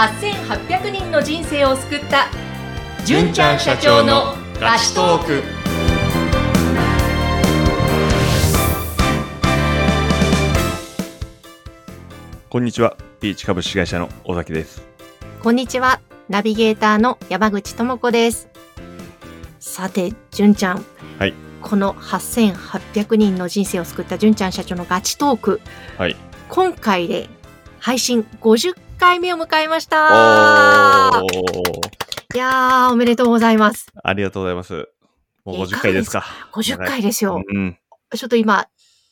8800人の人生を救った純ちゃん社長のラストークこんにちは。ピーチ株式会社の尾崎です。こんにちは。ナビゲーターの山口智子です。さて、純ちゃん。はい。この8800人の人生を救った純ちゃん社長のガチトーク。はい。今回で配信50回目を迎えました。いやー、おめでとうございます。ありがとうございます。もう50いかが回ですか？50回ですよ。うん。ちょっと今、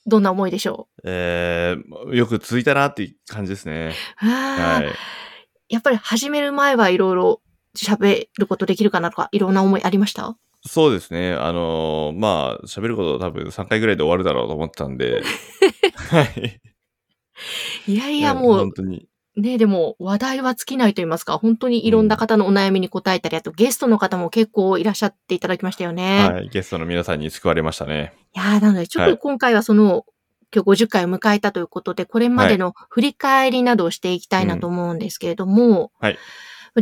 どんな思いでしょえー、よく続いたなっていう感じですね。はい。やっぱり始める前はいろいろ喋ることできるかなとか、いろんな思いありました？そうですね。あのーまあ、喋ること多分3回ぐらいで終わるだろうと思ってたんで。はい。いやいいや、もう本、当に。ねでも話題は尽きないと言いますか、本当にいろんな方のお悩みに答えたり、あとゲストの方も結構いらっしゃっていただきましたよね。はい。ゲストの皆さんに救われましたね。い、やーなのでちょっと今回はその、今日50回を迎えたということで、これまでの振り返りなどをしていきたいなと思うんですけれども、はい。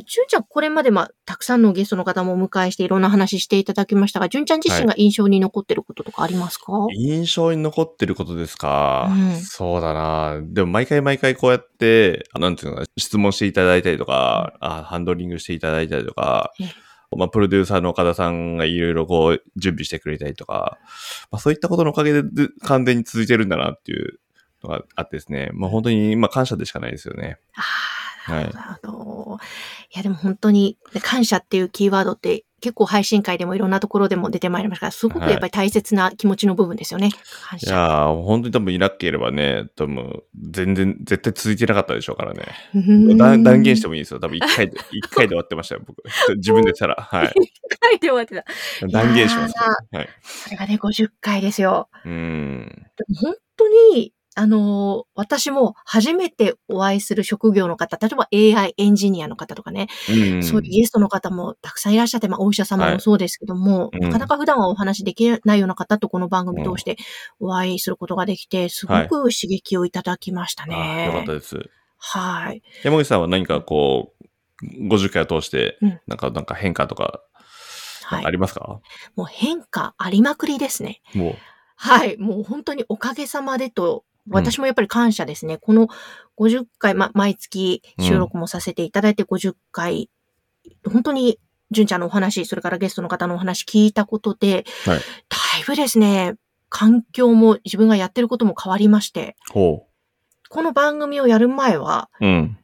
純ちゃん、これまでまあ、たくさんのゲストの方もお迎えしていろんな話していただきましたが、純ちゃん自身が印象に残ってることとかありますか、印象に残ってることですか、うん。そうだな。でも毎回毎回こうやって、あなんていうの質問していただいたりとか、あハンドリングしていただいたりとかええ、まあ、プロデューサーの岡田さんがいろいろこう準備してくれたりとか、まあ、そういったことのおかげでず完全に続いてるんだなっていうのがあってですね、まあ、本当に、まあ、感謝でしかないですよね。ああ、なるほど。なるほどいや、でも本当に、感謝っていうキーワードって結構配信会でもいろんなところでも出てまいりましたから、すごくやっぱり大切な気持ちの部分ですよね。感い謝。やー、本当に多分いなければね、多分全然、絶対続いてなかったでしょうからね。断断言してもいいですよ。多分一回で、一回で終わってましたよ、僕。自分でしたら。はい。書いて終わってた。断言します、はい。それがね、50回ですよ。うーん。本当に、あのー私も初めてお会いする職業の方、例えば AI エンジニアの方とかね、うん。そういうゲストの方もたくさんいらっしゃって、まあ、お医者様もそうですけども、うんなかなか普段はお話できないような方とこの番組通してお会いすることができて、すごく刺激をいただきましたあね。よかったです。はい。山口さんは何かこう、50回を通してうん、なんか、なんか変化とか、はいあ。りますか、もう変化ありまくりですね。もう。はい。もう本当におかげさまでと、私もやっぱり感謝ですね。この50回、ま、毎月収録もさせていただいて50回、本当に、純ちゃんのお話、それからゲストの方のお話聞いたことで、はいだいぶですね、環境も自分がやってることも変わりまして、ほこの番組をやる前は、う。うん。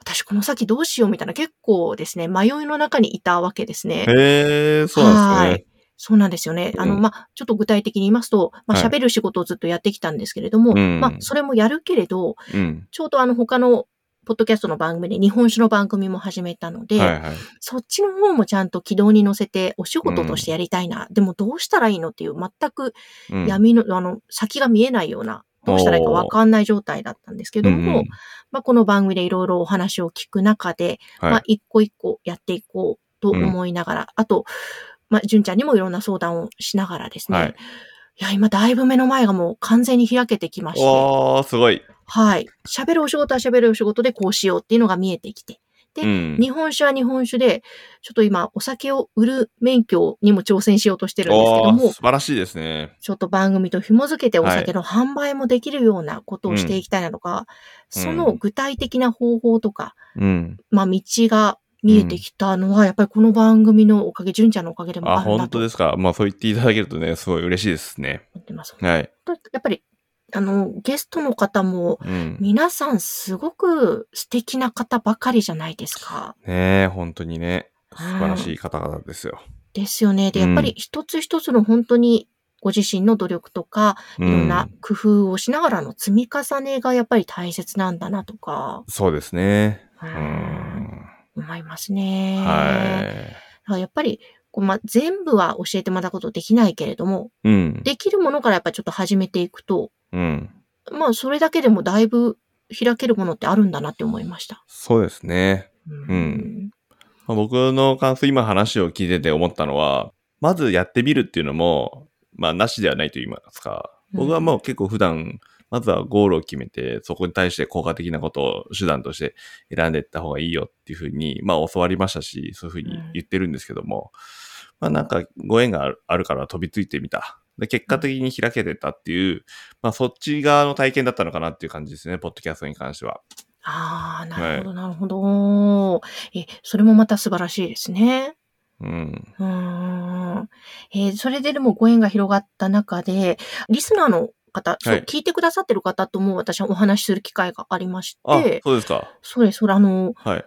私この先どうしようみたいな結構ですね、迷いの中にいたわけですね。へえ、そうなんですね。そうなんですよね。あの、うんまあ、ちょっと具体的に言いますと、まあ、はい喋る仕事をずっとやってきたんですけれども、うんまあ、それもやるけれど、うん。ちょうどあの、他の、ポッドキャストの番組で日本酒の番組も始めたので、はいはい。そっちの方もちゃんと軌道に乗せてお仕事としてやりたいな。でもどうしたらいいのっていう全くうん、闇の、あの、先が見えないような、どうしたらいいかわかんない状態だったんですけども、うんうんまあ、この番組でいろいろお話を聞く中で、はいまあ、一個一個やっていこうと思いながら、あと、まあ、純ちゃんにもいろんな相談をしながらですね、はいい、や、今だいぶ目の前がもう完全に開けてきまして、おー、すごい。はい。喋るお仕事は喋るお仕事でこうしようっていうのが見えてきて、でうん。日本酒は日本酒で、ちょっと今、お酒を売る免許にも挑戦しようとしてるんですけども素、晴らしいですね。ちょっと番組と紐づけてお酒の販売もできるようなことをしていきたいなとか、うんその具体的な方法とか、うん。まあ道が見えてきたのは、やっぱりこの番組のおかげ、純ちゃんのおかげでもあ、あるなと思本当ですか。まあ、そう言っていただけるとね、すごい嬉しいですね。ってます。はい。やっぱり、あの、ゲストの方も、うん。皆さんすごく素敵な方ばかりじゃないですか。ねえ、本当にね、素うん晴らしい方々ですよ。ですよね。で、うんやっぱり一つ一つの本当にご自身の努力とか、ういろんな工夫をしながらの積み重ねがやっぱり大切なんだなとか、そうですね。ううんん。思いますね。だはからやっぱり、こうまあ、全部は教えてもらうことできないけれども、い。うん。できるものからやっぱりちょっと始めていくと、うん。まあ、それだけでもだいぶ開けるものってあるんだなって思いました。そうですね。うんまあ、僕の感想、今話を聞いてて思ったのは、まずやってみるっていうのも、まあ、なしではないと言いますか。僕はもう結構普段、まずはゴールを決めて、そこに対して効果的なことを手段として選んでいった方がいいよっていうふうに、まあ教わりましたし、そういうふうに言ってるんですけども、まあなんかご縁があるから飛びついてみた。で結果的に開けてたっていう、まあそっち側の体験だったのかなっていう感じですね、ポッドキャストに関しては。ああ、なるほど、なるほど。え、それもまた素晴らしいですね。うん。うーん。えーそれででもご縁が広がった中で、リスナーの方、そうはい聞いてくださってる方とも私はお話しする機会がありましあて、、そうですか。そうです、それあの、はい。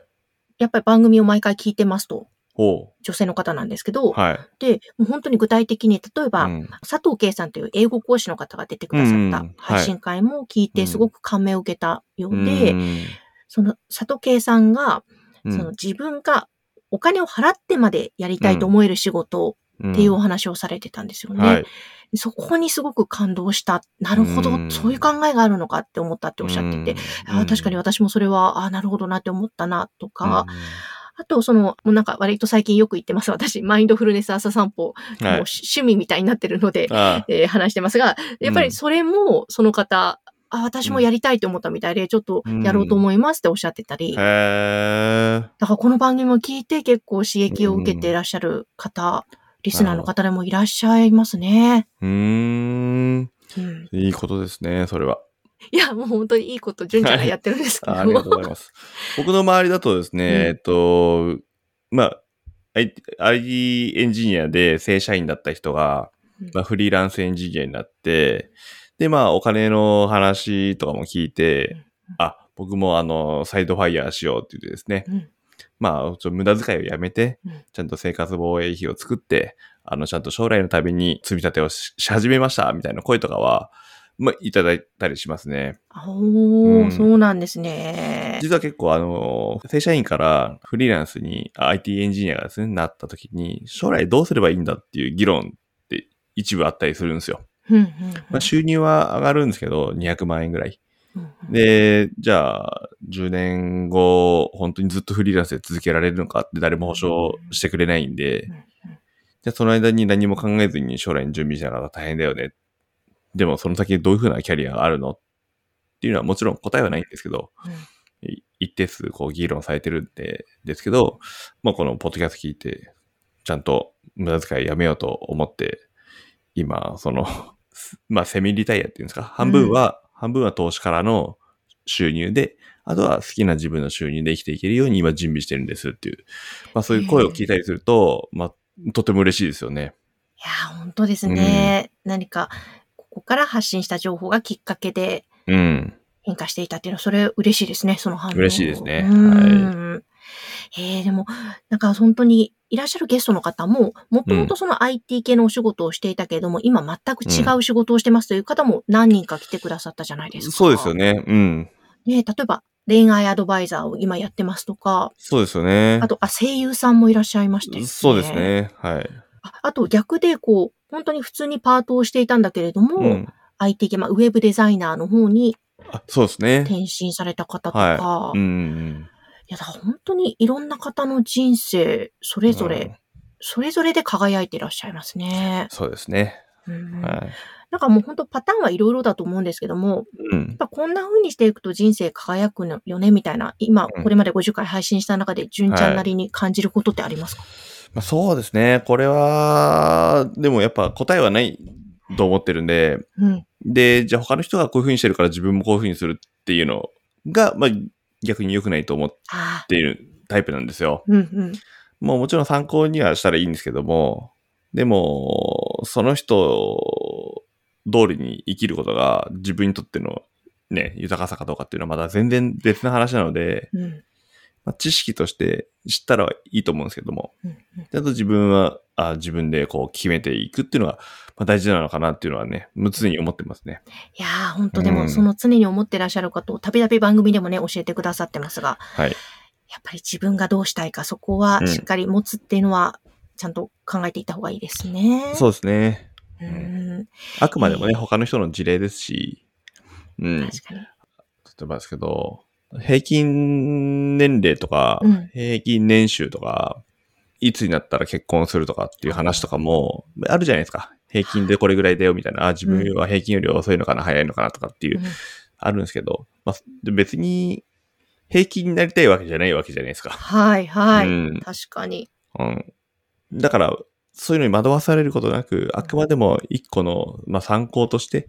やっぱり番組を毎回聞いてますと、ほ女性の方なんですけど、う。はい。で、もう本当に具体的に、例えば、うん佐藤圭さんという英語講師の方が出てくださうんった配信会も聞いてうんすごく感銘を受けたよううで、んその佐藤圭さんが、うんその自分がお金を払ってまでやりたいと思える仕事っていうお話をされてたんですよね。はい。そこにすごく感動した。なるほど、うん。そういう考えがあるのかって思ったっておっしゃってて、あー確かに私もそれは、あーなるほどなって思ったなとか、あと、その、もうなんか割と最近よく言ってます。私、マインドフルネス朝散歩、うん、はい。もう。趣味みたいになってるので、あ えー話してますが、やっぱりそれも、その方、あ、私もやりたいと思ったみたいで、ちょっとやろうと思いますっておっしゃってたり、へー。だからこの番組を聞いて結構刺激を受けていらっしゃる方、リスナーの方でもいらっしゃいますね。うーん。うん、いいことですね、それは。いや、もう本当にいいこと、純ちゃんがやってるんですけど。あありがとうございます。僕の周りだとですね、うんえっと、まあ、IT, エンジニアで正社員だった人が、うんまあ、フリーランスエンジニアになって、で、まあ、お金の話とかも聞いて、あ、僕もあの、サイドファイヤーしようって言ってですね、うんまあ、ちょっと無駄遣いをやめてうん、ちゃんと生活防衛費を作って、あの、ちゃんと将来のために積み立てをしし始めました、みたいな声とかは、まあ、いただいたりしますね。おー、うんそうなんですね。実は結構あの、正社員からフリーランスにあ IT エンジニアがですね、なった時に、将来どうすればいいんだっていう議論って一部あったりするんですよ。うんうんうんまあ、収入は上がるんですけど、200万円ぐらい。で、じゃあ、10年後、本当にずっとフリーランスで続けられるのかって誰も保証してくれないんで、じゃあその間に何も考えずに将来に準備しながら大変だよね。でもその先どういうふうなキャリアがあるのっていうのはもちろん答えはないんですけど、い一定数こう議論されてるんで、ですけど、まあこのポッドキャスト聞いて、ちゃんと無駄遣いやめようと思って、今、その、まあセミリタイアっていうんですか、半分は、半分は投資からの収入で、あとは好きな自分の収入で生きていけるように今準備してるんですっていう、まあそういう声を聞いたりすると、まあとても嬉しいですよね。いやー、本当ですね。何か、ここから発信した情報がきっかけでうん。変化していたっていうのは、それ嬉しいですね、その反応。嬉しいですねうん。えー、でも、なんか本当にいらっしゃるゲストの方も、もともとその IT 系のお仕事をしていたけれども、今全く違う仕事をしてますという方も何人か来てくださったじゃないですか。そうですよ。ね。うん。ね、例えば恋愛アドバイザーを今やってますとか、そうですよね。あと、あ、声優さんもいらっしゃいまして、そうです。ね。はい。ああと逆で、こう、本当に普通にパートをしていたんだけれども、うん。IT 系、まあ、ウェブデザイナーの方にあそうですね。転身された方とか、はい。うんや、だから本当にいろんな方の人生、それぞれ、うんそれぞれで輝いていらっしゃいますね。そうですね。うんはい。なんかもう本当パターンはいろいろだと思うんですけども、うんやっ。ぱこんな風にしていくと人生輝くのよね、みたいな、今、うんこれまで50回配信した中で、純ちゃんなりに感じることってありますか、まあ、そうですね。これは、でもやっぱ答えはないと思ってるんで、うん。で、じゃあ他の人がこういう風にしてるから自分もこういう風にするっていうのが、まあ逆に良くないと思っ。ているタイプなんですよ。うんうん。もうもちろん参考にはしたらいいんですけども、でも、その人通りに生きることが自分にとってのね、豊かさかどうかっていうのはまだ全然別な話なので、うん。まあ、知識として知ったらいいと思うんですけども、うんうんちゃんと自分はあ自分でこう決めていくっていうのが、まあ、大事なのかなっていうのはね、常に思ってますね。いやー、本当でも、うんその常に思ってらっしゃることを、たびたび番組でもね、教えてくださってますが、はい。やっぱり自分がどうしたいか、そこはしっかり持つっていうのは、ちゃんと考えていった方がいいですね。そうですね。う。ん。あくまでもね、えー他の人の事例ですし、うん。確かに。例えばですけど、平均年齢とか、うん平均年収とか、いつになったら結婚するとかっていう話とかも、あるじゃないですか。平均でこれぐらいだよみたいな、あ、自分は平均より遅いのかな、早いのかなとかっていう、うんあるんですけど、まあ、で別に平均になりたいわけじゃないわけじゃないですか。はい、はい。うん確かに。うん。だから、そういうのに惑わされることなく、あくまでも一個の、まあ、参考として、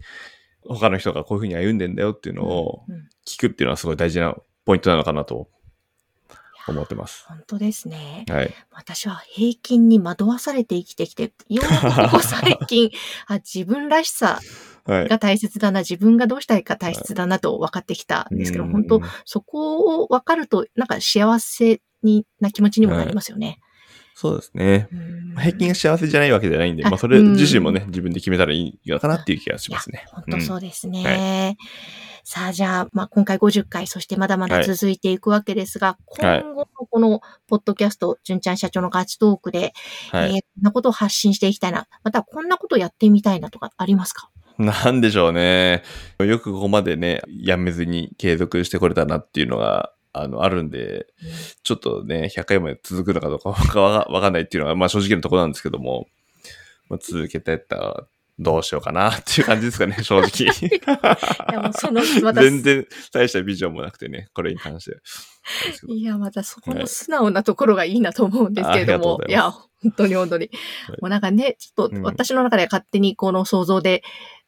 他の人がこういうふうに歩んでんだよっていうのをうん聞くっていうのはすごい大事なポイントなのかなと思ってます。本当ですね。はい。私は平均に惑わされて生きてきて、ようやくここ最近、あ、自分らしさはい。が大切だな、自分がどうしたいか大切だなと分かってきたんですけど、うん本当そこを分かると、なんか幸せにな気持ちにもなりますよね。そうですね。平均が幸せじゃないわけじゃないんで、あまあ、それ自身もね、自分で決めたらいいのかなっていう気がしますね。本当そうですね。うんさあ、じゃあ、まあ、今回50回、そしてまだまだ続いていくわけですが、はい今後のこの、ポッドキャスト、純ちゃん社長のガチトークで、はい。えーこんなことを発信していきたいな、またこんなことをやってみたいなとかありますか？なんでしょうね。よくここまでね、やめずに継続してこれたなっていうのが、あの、あるんで、ちょっとね、100回まで続くのかどうかわか わかんないっていうのが、まあ正直なところなんですけども、まあ、続けてったらどうしようかなっていう感じですかね、正直。いや、もうその、また、全然大したビジョンもなくてね、これに関して。いや、またそこの素直なところがいいなと思うんですけれども、いあありがとうございまや、本当に本当に。はい。もうなんかね、ちょっとうん。私の中で勝手にこの想像で、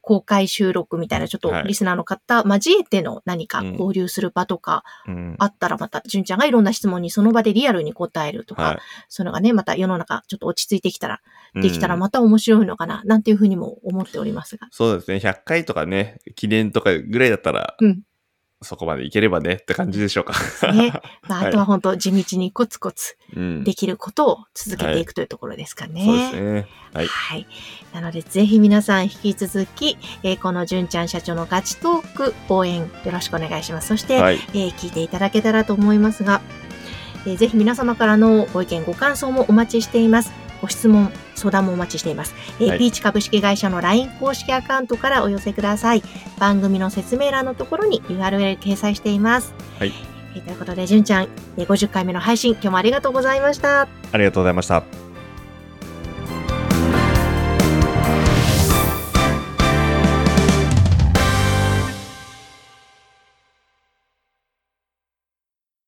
公開収録みたいな、ちょっとはい。リスナーの方、交えての何かうん。交流する場とかうん。あったらまた、純ちゃんがいろんな質問にその場でリアルに答えるとか、はい。そのがね、また世の中ちょっと落ち着いてきたら、できたらうんまた面白いのかな、なんていうふうにも思っておりますが。そうですね、100回とかね、記念とかぐらいだったら、うんそこまでいければねって感じでしょうか。ね。まあ、はいあとは本当地道にコツコツうんできることを続けていくというところですかね。そうですね。はい。はい。なので、ぜひ皆さん引き続き、えーこの純ちゃん社長のガチトーク応援よろしくお願いします。そして、はい。えー聞いていただけたらと思いますが、えーぜひ皆様からのご意見、ご感想もお待ちしています。ご質問、相談もお待ちしています。えーはいピーチ株式会社の LINE 公式アカウントからお寄せください。番組の説明欄のところに URL 掲載しています。はいえーということで、純ちゃん、えー50回目の配信、今日もありがとうございました。ありがとうございました。